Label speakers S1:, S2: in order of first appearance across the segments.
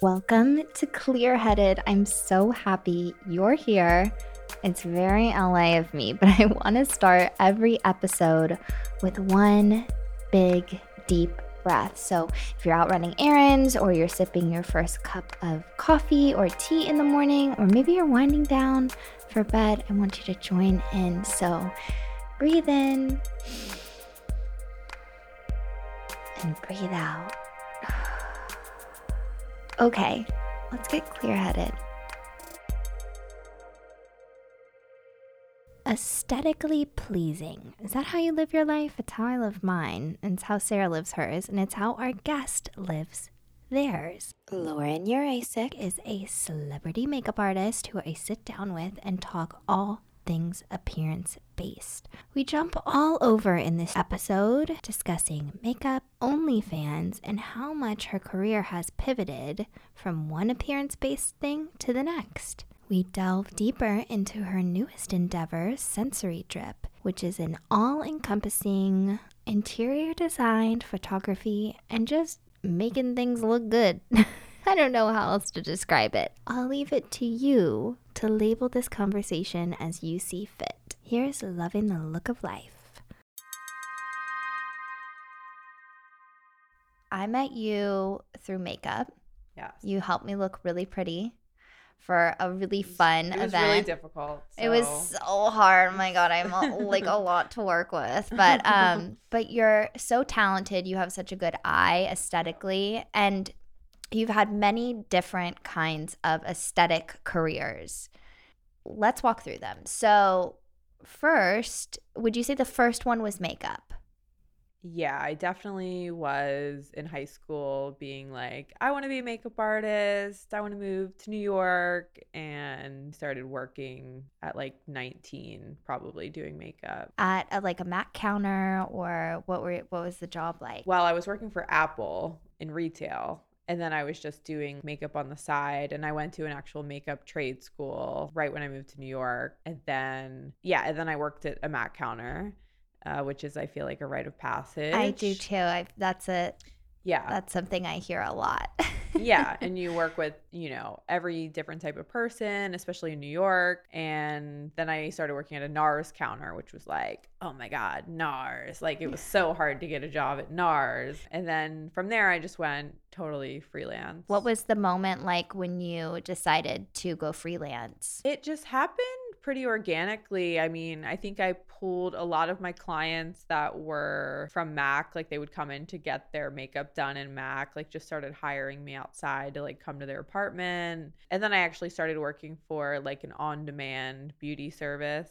S1: Welcome to Clear Headed. I'm so happy you're here. It's very LA of me, but I want to start every episode with one big, deep breath. So, if you're out running errands, or you're sipping your first cup of coffee or tea in the morning, or maybe you're winding down for bed, I want you to join in. So, breathe in and breathe out. Okay, let's get clear headed. Aesthetically pleasing. Is that how you live your life? It's how I live mine. It's how Sarah lives hers. And it's how our guest lives theirs. Lauren Urasek is a celebrity makeup artist who I sit down with and talk all things appearance based. We jump all over in this episode discussing makeup, OnlyFans, and how much her career has pivoted from one appearance based thing to the next. We delve deeper into her newest endeavor, Sensory Drip, which is an all encompassing interior design, photography, and just making things look good. I don't know how else to describe it. I'll leave it to you to label this conversation as you see fit. Here's loving the look of life. I met you through makeup.
S2: Yes.
S1: You helped me look really pretty for a really fun event.
S2: it was
S1: event.
S2: really difficult.
S1: It was
S2: so-
S1: so hard. Oh my god, I'm like a lot to work with. But um but you're so talented. You have such a good eye aesthetically and you've had many different kinds of aesthetic careers. Let's walk through them. So, first, would you say the first one was makeup?
S2: Yeah, I definitely was in high school being like, I want to be a makeup artist. I want to move to New York and started working at like 19, probably doing makeup.
S1: At a, like a Mac counter or what were what was the job like?
S2: Well, I was working for Apple in retail. And then I was just doing makeup on the side. And I went to an actual makeup trade school right when I moved to New York. And then, yeah, and then I worked at a Mac counter, uh, which is, I feel like, a rite of passage.
S1: I do too. I that's a
S2: Yeah.
S1: that's something I hear a lot.
S2: yeah and you work with you know every different type of person especially in new york and then i started working at a nars counter which was like oh my god nars like it was so hard to get a job at nars and then from there i just went totally freelance
S1: What was the moment like when you decided to go freelance?
S2: it just happened pretty organically. I mean, I think I pulled a lot of my clients that were from Mac, like they would come in to get their makeup done in Mac, like just started hiring me outside to like come to their apartment. And then I actually started working for like an on-demand beauty service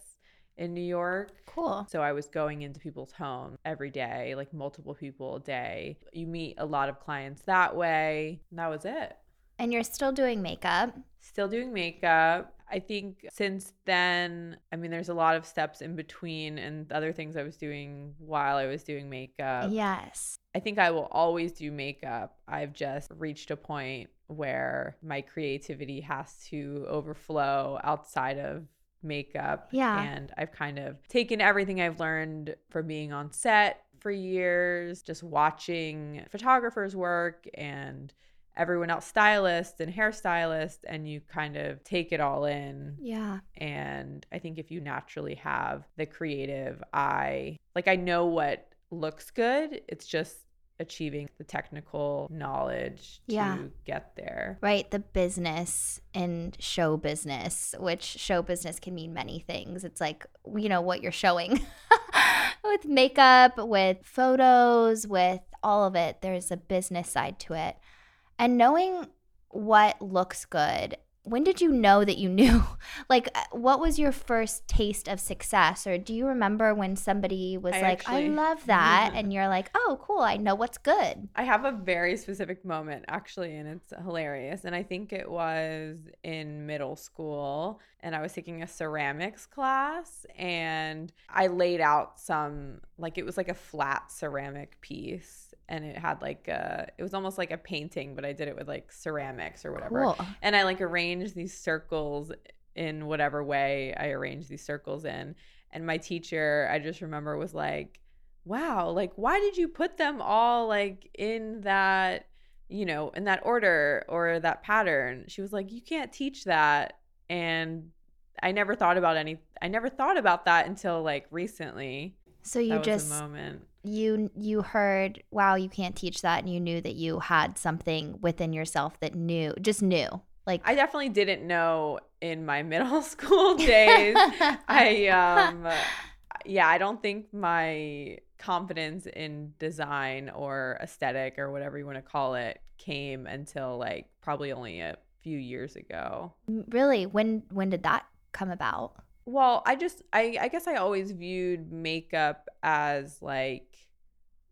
S2: in New York.
S1: Cool.
S2: So I was going into people's homes every day, like multiple people a day. You meet a lot of clients that way. And that was it.
S1: And you're still doing makeup.
S2: Still doing makeup. I think since then, I mean, there's a lot of steps in between and other things I was doing while I was doing makeup.
S1: yes.
S2: I think I will always do makeup. I've just reached a point where my creativity has to overflow outside of makeup.
S1: Yeah.
S2: And I've kind of taken everything I've learned from being on set for years, just watching photographers work and everyone else stylists and hairstylists and you kind of take it all in
S1: Yeah.
S2: and i think if you naturally have the creative eye like i know what looks good it's just achieving the technical knowledge to
S1: Yeah.
S2: get there
S1: Right. The business and show business, which show business can mean many things. It's like, you know, what you're showing with makeup, with photos, with all of it. There's a business side to it. And knowing what looks good, when did you know that you knew? like, uh, what was your first taste of success? Or do you remember when somebody was
S2: I
S1: like, I love that? and you're like, oh, cool. I know what's good.
S2: I have a very specific moment actually, and it's hilarious. And I think it was in middle school, and I was taking a ceramics class, and I laid out some, like, it was like a flat ceramic piece. And it had like a, it was almost like a painting, but I did it with like ceramics or whatever.
S1: Cool.
S2: And I like arranged these circles in whatever way I arranged these circles in. And my teacher, I just remember, was like, wow, like, why did you put them all like in that you know, in that order or that pattern. She was like, you can't teach that. And I never thought about any, I never thought about that until like recently.
S1: So you just
S2: moment.
S1: you you heard, wow, you can't teach that, and you knew that you had something within yourself that knew, just knew, like
S2: I definitely didn't know in my middle school days. I um yeah, I don't think my confidence in design or aesthetic or whatever you want to call it came until like probably only a few years ago.
S1: really when when did that come about?
S2: Well, I just I I guess I always viewed makeup as like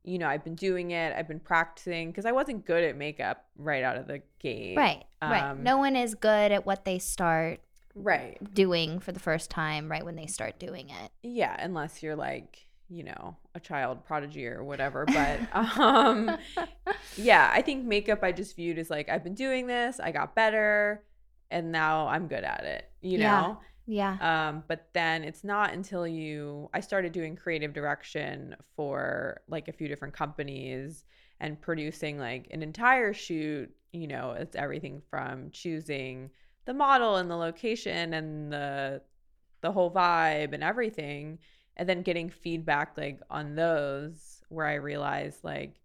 S2: you know, I've been doing it, I've been practicing because I wasn't good at makeup right out of the gate.
S1: Right, right.
S2: Um,
S1: No one is good at what they start
S2: Right.
S1: doing for the first time, right when they start doing it.
S2: Yeah, unless you're like, you know, a child prodigy or whatever. But um yeah, I think makeup I just viewed as like I've been doing this, I got better, and now I'm good at it, you know?
S1: yeah,
S2: Um, but then it's not until you I started doing creative direction for like a few different companies and producing like an entire shoot, you know, it's everything from choosing the model and the location and the the whole vibe and everything and then getting feedback like on those where I realized like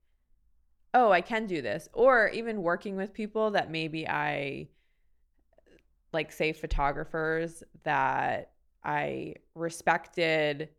S2: oh, I can do this. Or even working with people that maybe I like say photographers that I respected,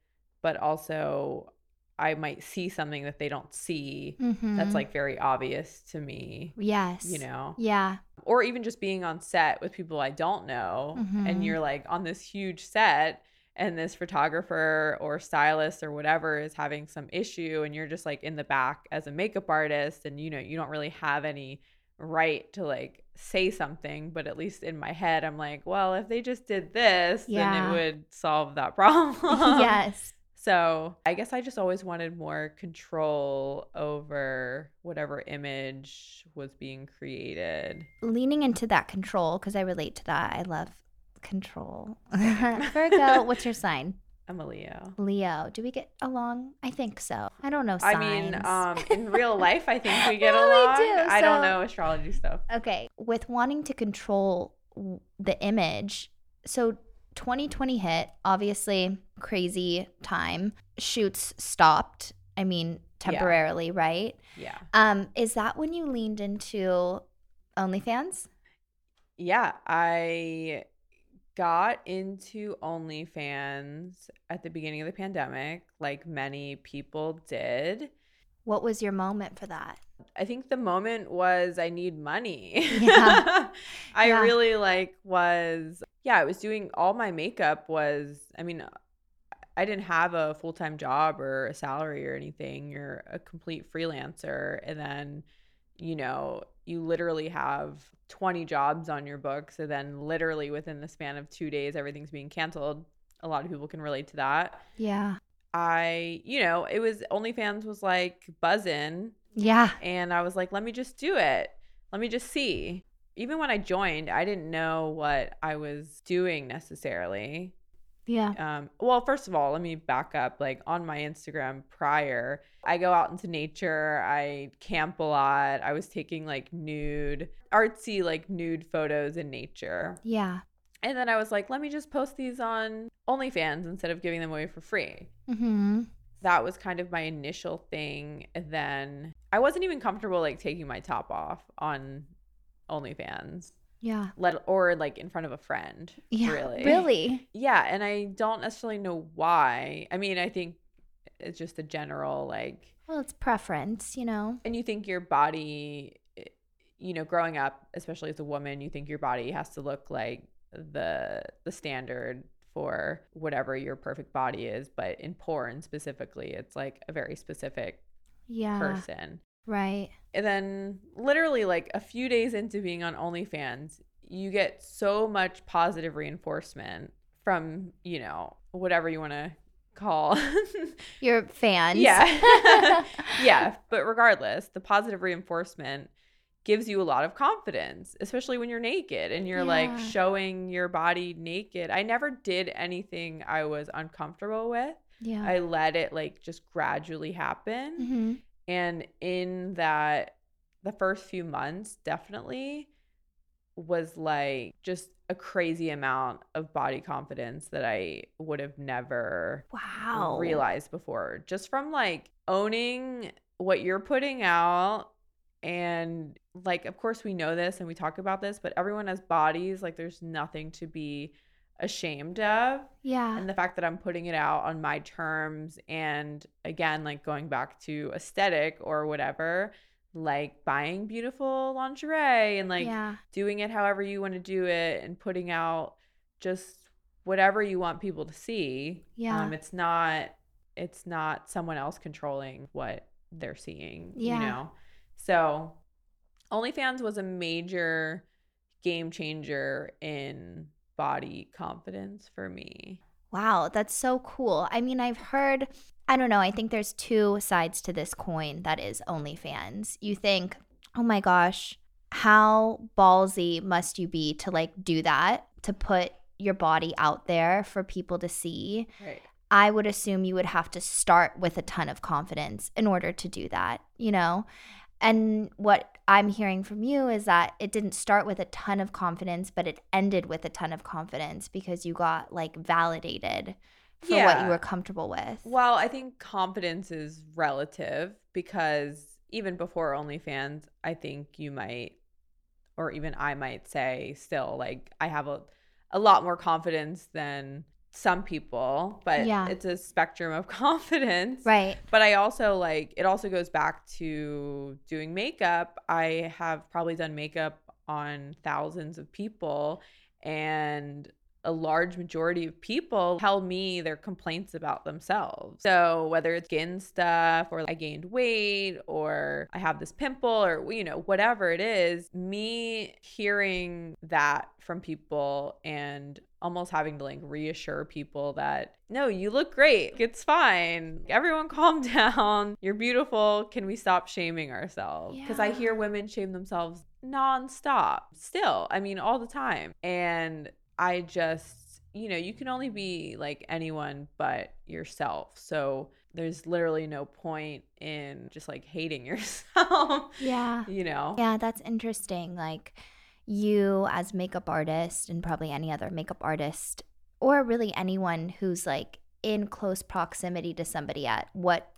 S2: but also I might see something that they don't see that's
S1: Mhm.
S2: like very obvious to me,
S1: yes,
S2: you know,
S1: yeah,
S2: or even just being on set with people I don't know
S1: Mhm.
S2: and you're like on this huge set and this photographer or stylist or whatever is having some issue and you're just like in the back as a makeup artist and you know you don't really have any right to like say something but at least in my head I'm like well if they just did this
S1: Yeah.
S2: then it would solve that problem
S1: yes,
S2: so I guess I just always wanted more control over whatever image was being created
S1: leaning into that control because I relate to that. I love control. Virgo, what's your sign?
S2: I'm a Leo
S1: Leo. Do we get along? I think so. I don't know signs.
S2: I mean, um, in real life, I think we get
S1: Yeah, we
S2: along.
S1: do,
S2: I don't know astrology stuff.
S1: okay, with wanting to control the image. So 2020 hit, obviously crazy time. Shoots stopped. I mean, temporarily, right?
S2: Yeah,
S1: Um, is that when you leaned into OnlyFans?
S2: yeah. I got into OnlyFans at the beginning of the pandemic, like many people did.
S1: What was your moment for that?
S2: I think the moment was I need money.
S1: Yeah.
S2: I
S1: Yeah.
S2: really like was yeah, I was doing all my makeup was I mean I didn't have a full-time job or a salary or anything. You're a complete freelancer and then you know, you literally have 20 jobs on your books and then literally within the span of 2 days everything's being canceled. A lot of people can relate to that.
S1: Yeah.
S2: I, you know, it was OnlyFans was like buzzing
S1: Yeah.
S2: and I was like, let me just do it. Let me just see. Even when I joined, I didn't know what I was doing necessarily.
S1: Yeah.
S2: Um, well, first of all, let me back up. Like on my Instagram prior, I go out into nature, I camp a lot. I was taking like nude, artsy, like nude photos in nature.
S1: Yeah.
S2: And then I was like, let me just post these on OnlyFans instead of giving them away for free
S1: Mm-hmm.
S2: that was kind of my initial thing. Then I wasn't even comfortable like taking my top off on OnlyFans,
S1: Yeah.
S2: let or like in front of a friend.
S1: Yeah.
S2: Really.
S1: Really?
S2: Yeah, and I don't necessarily know why. I mean, I think it's just a general like
S1: Well, it's preference, you know?
S2: and you think your body eh, you know, growing up, especially as a woman, you think your body has to look like the the standard for whatever your perfect body is, but in porn specifically, it's like a very specific
S1: Yeah.
S2: person.
S1: Right.
S2: And then literally like a few days into being on OnlyFans, you get so much positive reinforcement from, you know, whatever you want to call.
S1: Your fans.
S2: yeah. yeah, but regardless, the positive reinforcement gives you a lot of confidence, especially when you're naked and you're like showing your body naked. I never did anything I was uncomfortable with.
S1: yeah.
S2: I let it like just gradually happen.
S1: mm-hmm.
S2: And in that the first few months definitely was like just a crazy amount of body confidence that I would have never
S1: wow.
S2: realized before. Just from like owning what you're putting out and like of course we know this and we talk about this, but everyone has bodies like there's nothing to be ashamed of.
S1: Yeah.
S2: And the fact that I'm putting it out on my terms and again like going back to aesthetic or whatever, like buying beautiful lingerie and like
S1: yeah.
S2: doing it however you want to do it and putting out just whatever you want people to see.
S1: Yeah.
S2: Um, it's not it's not someone else controlling what they're seeing.
S1: Yeah.
S2: You know? So OnlyFans was a major game changer in body confidence for me.
S1: Wow, that's so cool. I mean, I've heard, I don't know, I think there's two sides to this coin that is OnlyFans. You think, oh my gosh, how ballsy must you be to like do that, to put your body out there for people to see?
S2: Right.
S1: I would assume you would have to start with a ton of confidence in order to do that, you know? And what I'm hearing from you is that it didn't start with a ton of confidence, but it ended with a ton of confidence because you got like validated for what you were comfortable with.
S2: Well, I think confidence is relative because even before OnlyFans, I think you might, or even I might say, still like I have a, a lot more confidence than some people, but
S1: Yeah.
S2: it's a spectrum of confidence.
S1: Right.
S2: But I also like it also goes back to doing makeup. I have probably done makeup on thousands of people and a large majority of people tell me their complaints about themselves. So whether it's skin stuff or I gained weight or I have this pimple or you know whatever it is, me hearing that from people and almost having to like reassure people that no, you look great. It's fine. Everyone calm down. You're beautiful. Can we stop shaming ourselves? Because I hear women shame themselves nonstop still. I mean, all the time. And I just, you know, you can only be like anyone but yourself. So there's literally no point in just like hating yourself,
S1: Yeah.
S2: you know?
S1: Yeah, that's interesting. Like you as makeup artist and probably any other makeup artist or really anyone who's like in close proximity to somebody at what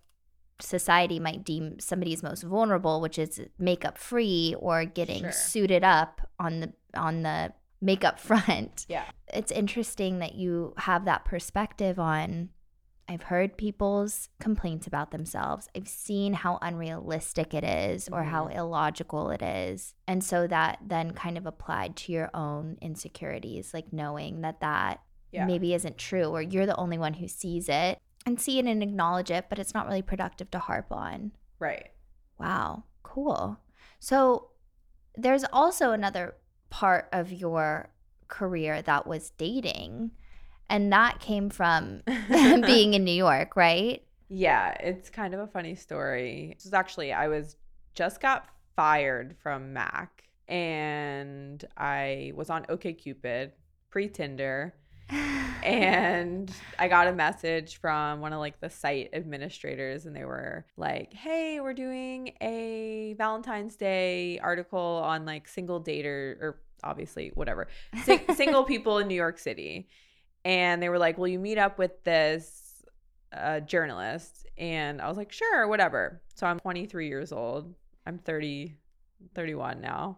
S1: society might deem somebody's most vulnerable, which is makeup free or getting
S2: Sure.
S1: suited up on the on the makeup front.
S2: Yeah.
S1: It's interesting that you have that perspective on I've heard people's complaints about themselves. I've seen how unrealistic it is or how
S2: Mhm.
S1: illogical it is. And so that then kind of applied to your own insecurities, like knowing that that
S2: Yeah.
S1: maybe isn't true or you're the only one who sees it and see it and acknowledge it, but it's not really productive to harp on.
S2: Right.
S1: Wow, cool. So there's also another part of your career that was dating, and that came from being in New York, right?
S2: Yeah, it's kind of a funny story. This was actually I was just got fired from Mac and I was on OkCupid pre-Tinder and I got a message from one of like the site administrators and they were like, "Hey, we're doing a Valentine's Day article on like single dater or obviously whatever. Sing- single people in New York City." And they were like, "Will you meet up with this uh, journalist?" And I was like, "Sure, whatever." So I'm 23 years old. I'm 30 31 now.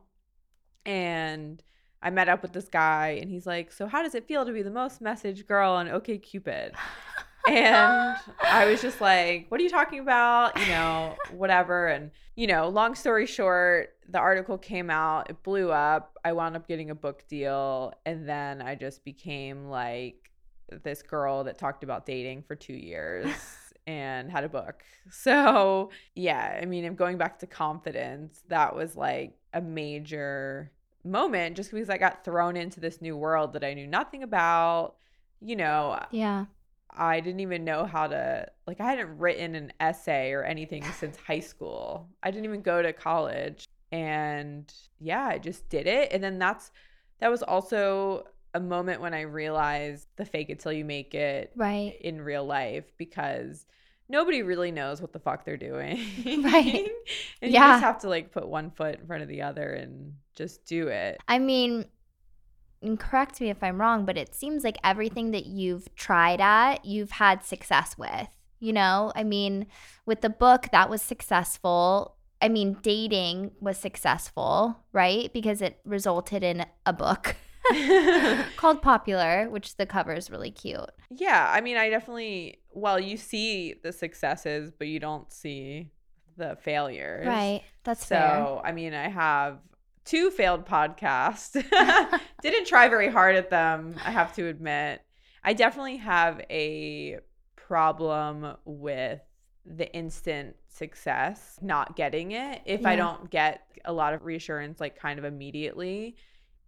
S2: And I met up with this guy and he's like, "So how does it feel to be the most messaged girl on OkCupid?" And I was just like, "What are you talking about?" You know, whatever. And you know, long story short, the article came out, it blew up. I wound up getting a book deal, and then I just became like this girl that talked about dating for 2 years and had a book. So, yeah, I mean, I'm going back to confidence. That was like a major moment just because I got thrown into this new world that I knew nothing about. You know,
S1: yeah.
S2: I didn't even know how to like I hadn't written an essay or anything since high school. I didn't even go to college and yeah, I just did it and then that's that was also a moment when I realized the fake it till you make it
S1: Right.
S2: in real life because nobody really knows what the fuck they're doing.
S1: Right.
S2: and
S1: Yeah.
S2: you just have to like put one foot in front of the other and just do it.
S1: I mean, and correct me if I'm wrong, but it seems like everything that you've tried at, you've had success with. You know, I mean, with the book, that was successful. I mean, dating was successful, right? Because it resulted in a book called Popular, which the cover is really cute.
S2: Yeah, I mean, I definitely, well, you see the successes, but you don't see the failures.
S1: Right. That's
S2: So,
S1: fair.
S2: I mean, I have two failed podcasts. Didn't try very hard at them, I have to admit. I definitely have a problem with the instant success, not getting it. If I don't get a lot of reassurance, like kind of immediately,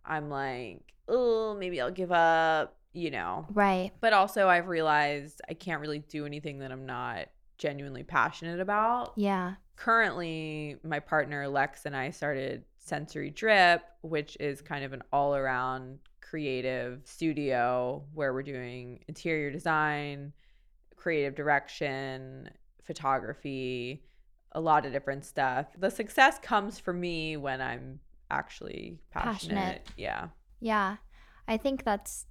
S2: I'm like, oh, maybe I'll give up, you know.
S1: Right.
S2: But also, I've realized I can't really do anything that I'm not genuinely passionate about.
S1: Yeah.
S2: Currently, my partner Lex and I started Sensory Drip, which is kind of an all around creative studio where we're doing interior design, creative direction, photography, a lot of different stuff. The success comes for me when I'm actually passionate.
S1: Passionate.
S2: Yeah.
S1: Yeah. I think that's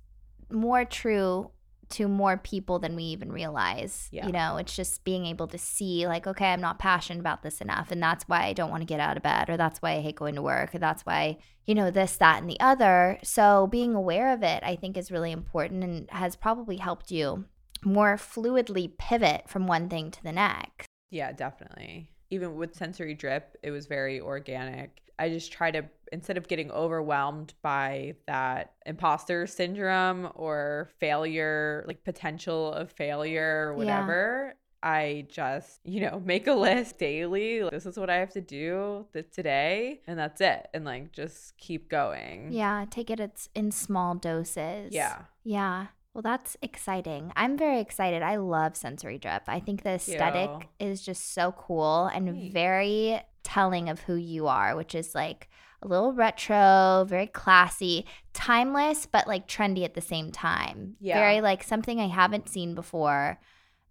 S1: more true to more people than we even realize.
S2: Yeah.
S1: You know, it's just being able to see, like, okay, I'm not passionate about this enough. And that's why I don't want to get out of bed, or that's why I hate going to work, or that's why, you know, this, that, and the other. So being aware of it, I think, is really important and has probably helped you more fluidly pivot from one thing to the next.
S2: Yeah, definitely. Even with sensory drip, it was very organic. I just try to instead of getting overwhelmed by that imposter syndrome or failure, like potential of failure or
S1: Yeah.
S2: whatever, I just, you know, make a list daily. Like, This is what I have to do th- today, and that's it. And like just keep going.
S1: Yeah. Take it it's in small doses.
S2: Yeah.
S1: Yeah. Well, that's exciting. I'm very excited. I love sensory drip. I think the aesthetic
S2: you.
S1: is just so cool and
S2: Thanks.
S1: very telling of who you are, which is like a little retro, very classy, timeless, but like trendy at the same time.
S2: Yeah.
S1: Very like something I haven't seen before,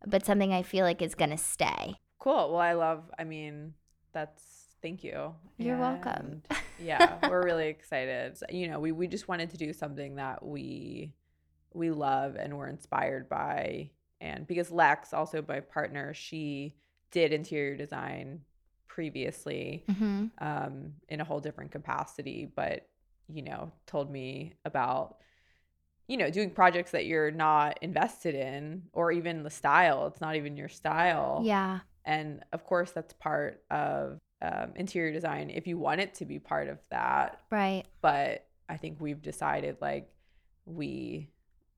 S1: but something I feel like is going to stay.
S2: Cool. Well, I love, I mean, that's thank you.
S1: You're welcome.
S2: Yeah, we're really excited. You know, we we just wanted to do something that we we love and we're inspired by and because Lex, also my partner, she did interior design previously
S1: hmm
S2: um, in a whole different capacity, but you know, told me about you know doing projects that you're not invested in, or even the style. It's not even your style.
S1: Yeah.
S2: and of course, that's part of um, interior design if you want it to be part of that.
S1: Right.
S2: But I think we've decided like we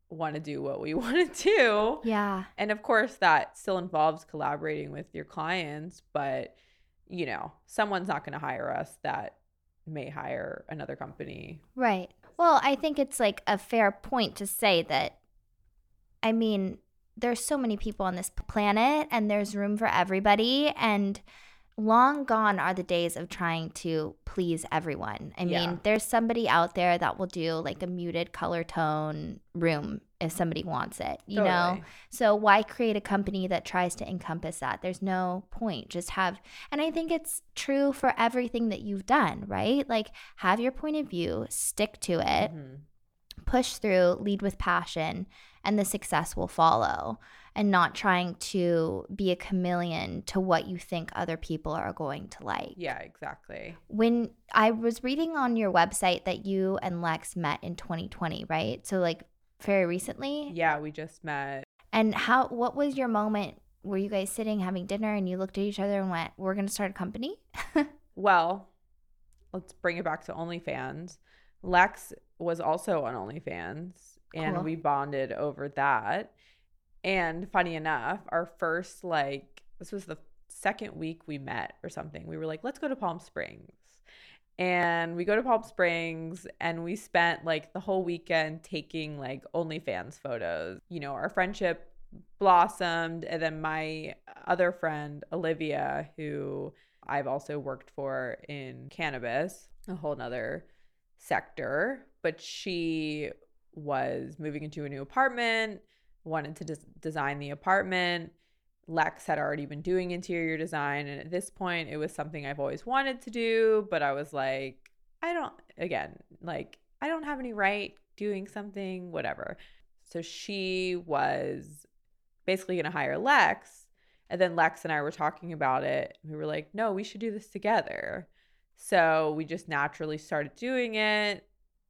S2: want to do what we want to do.
S1: Yeah.
S2: And of course, that still involves collaborating with your clients, but you know, someone's not going to hire us that may hire another company.
S1: Right. Well, I think it's like a fair point to say that, I mean, there's so many people on this planet and there's room for everybody. And long gone are the days of trying to please everyone. I
S2: Yeah.
S1: mean, there's somebody out there that will do like a muted color tone room if somebody wants it, you know? So why create a company that tries to encompass that? There's no point. Just have and I think it's true for everything that you've done, right? Like have your point of view, stick to it,
S2: Mhm.
S1: push through, lead with passion, and the success will follow. And not trying to be a chameleon to what you think other people are going to like.
S2: Yeah, exactly.
S1: When I was reading on your website that you and Lex met in 2020, right? So like very recently.
S2: Yeah, we just met.
S1: And how what was your moment? Were you guys sitting having dinner and you looked at each other and went, "We're going to start a company?"
S2: Well, let's bring it back to OnlyFans. Lex was also on OnlyFans, and
S1: Cool.
S2: we bonded over that. And funny enough, our first like this was the second week we met or something. We were like, let's go to Palm Springs. And we go to Palm Springs and we spent like the whole weekend taking like OnlyFans photos. You know, our friendship blossomed. And then my other friend, Olivia, who I've also worked for in cannabis, a whole nother sector, but she was moving into a new apartment, wanted to des- design the apartment, Lex had already been doing interior design. And at this point, it was something I've always wanted to do. But I was like, I don't, again, like, I don't have any right doing something, whatever. So she was basically going to hire Lex. And then Lex and I were talking about it. We were like, no, we should do this together. So we just naturally started doing it.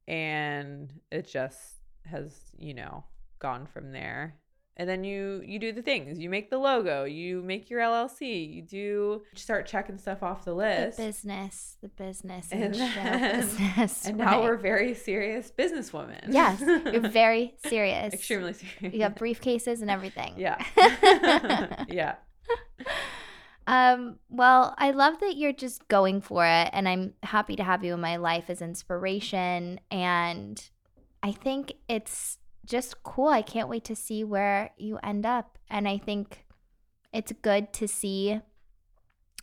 S2: And it just has, you know, gone from there. And then you you do the things. You make the logo. You make your llc you do start checking stuff off the list.
S1: the business the business
S2: and,
S1: and,
S2: then,
S1: business
S2: and now we're very serious businesswomen.
S1: Yes you're very serious.
S2: Extremely serious.
S1: You have briefcases and everything.
S2: Yeah. Yeah.
S1: Um well i love that you're just going for it and i'm happy to have you in my life as inspiration. And i think it's just cool. I can't wait to see where you end up. And I think it's good to see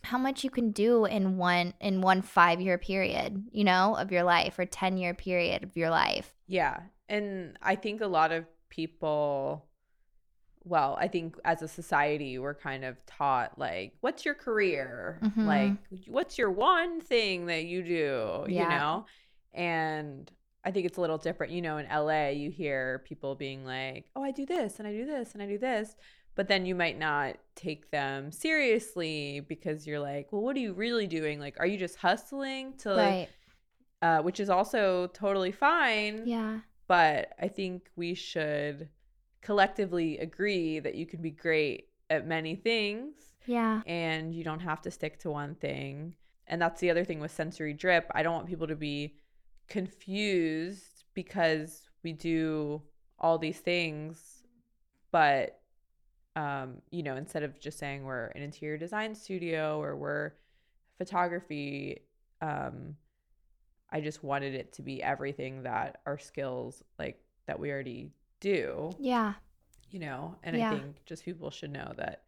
S1: how much you can do in one in one 5-year period, you know, of your life or 10-year period of your life.
S2: Yeah. And I think a lot of people well, I think as a society, we're kind of taught like, what's your career?
S1: Mhm.
S2: Like, what's your one thing that you do? You know? And I think it's a little different. You know, in LA, you hear people being like, oh, I do this and I do this and I do this. But then you might not take them seriously because you're like, well, what are you really doing? Like, are you just hustling to,
S1: Right.
S2: uh, which is also totally fine
S1: Yeah.
S2: but I think we should collectively agree that you can be great at many things
S1: Yeah.
S2: and you don't have to stick to one thing. And that's the other thing with sensory drip. I don't want people to be confused because we do all these things, but um, you know, instead of just saying we're an interior design studio or we're photography, um, I just wanted it to be everything that our skills like that we already do,
S1: Yeah.
S2: you know, and
S1: Yeah.
S2: I think just people should know that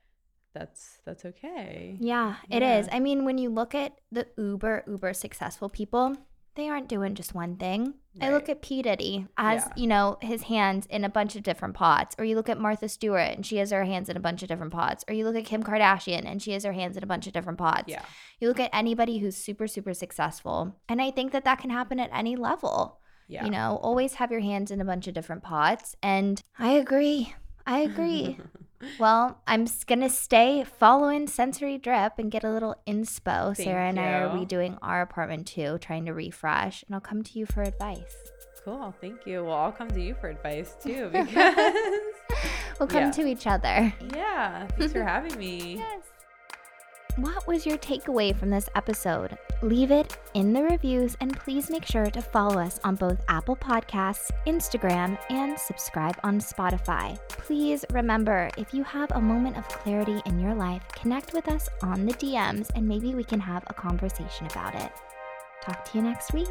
S2: that's that's okay.
S1: Yeah, it is. I mean, when you look at the uber, uber successful people, they aren't doing just one thing. I look at P. Diddy as,
S2: Yeah.
S1: you know, his hands in a bunch of different pots. Or you look at Martha Stewart and she has her hands in a bunch of different pots. Or you look at Kim Kardashian and she has her hands in a bunch of different pots.
S2: Yeah.
S1: You look at anybody who's super, super successful. And I think that that can happen at any level.
S2: Yeah.
S1: You know, always have your hands in a bunch of different pots. And I agree. I agree. Well, I'm gonna stay following Sensory Drip and get a little inspo.
S2: Thank
S1: Sarah and I are redoing our apartment too, trying to refresh, and I'll come to you for advice.
S2: Cool. Thank you. Well, I'll come to you for advice too because
S1: We'll come
S2: Yeah.
S1: to each other.
S2: yeah, thanks for having me.
S1: Yes. What was your takeaway from this episode? Leave it in the reviews and please make sure to follow us on both Apple Podcasts, Instagram, and subscribe on Spotify. Please remember if you have a moment of clarity in your life, connect with us on the DMs and maybe we can have a conversation about it. Talk to you next week.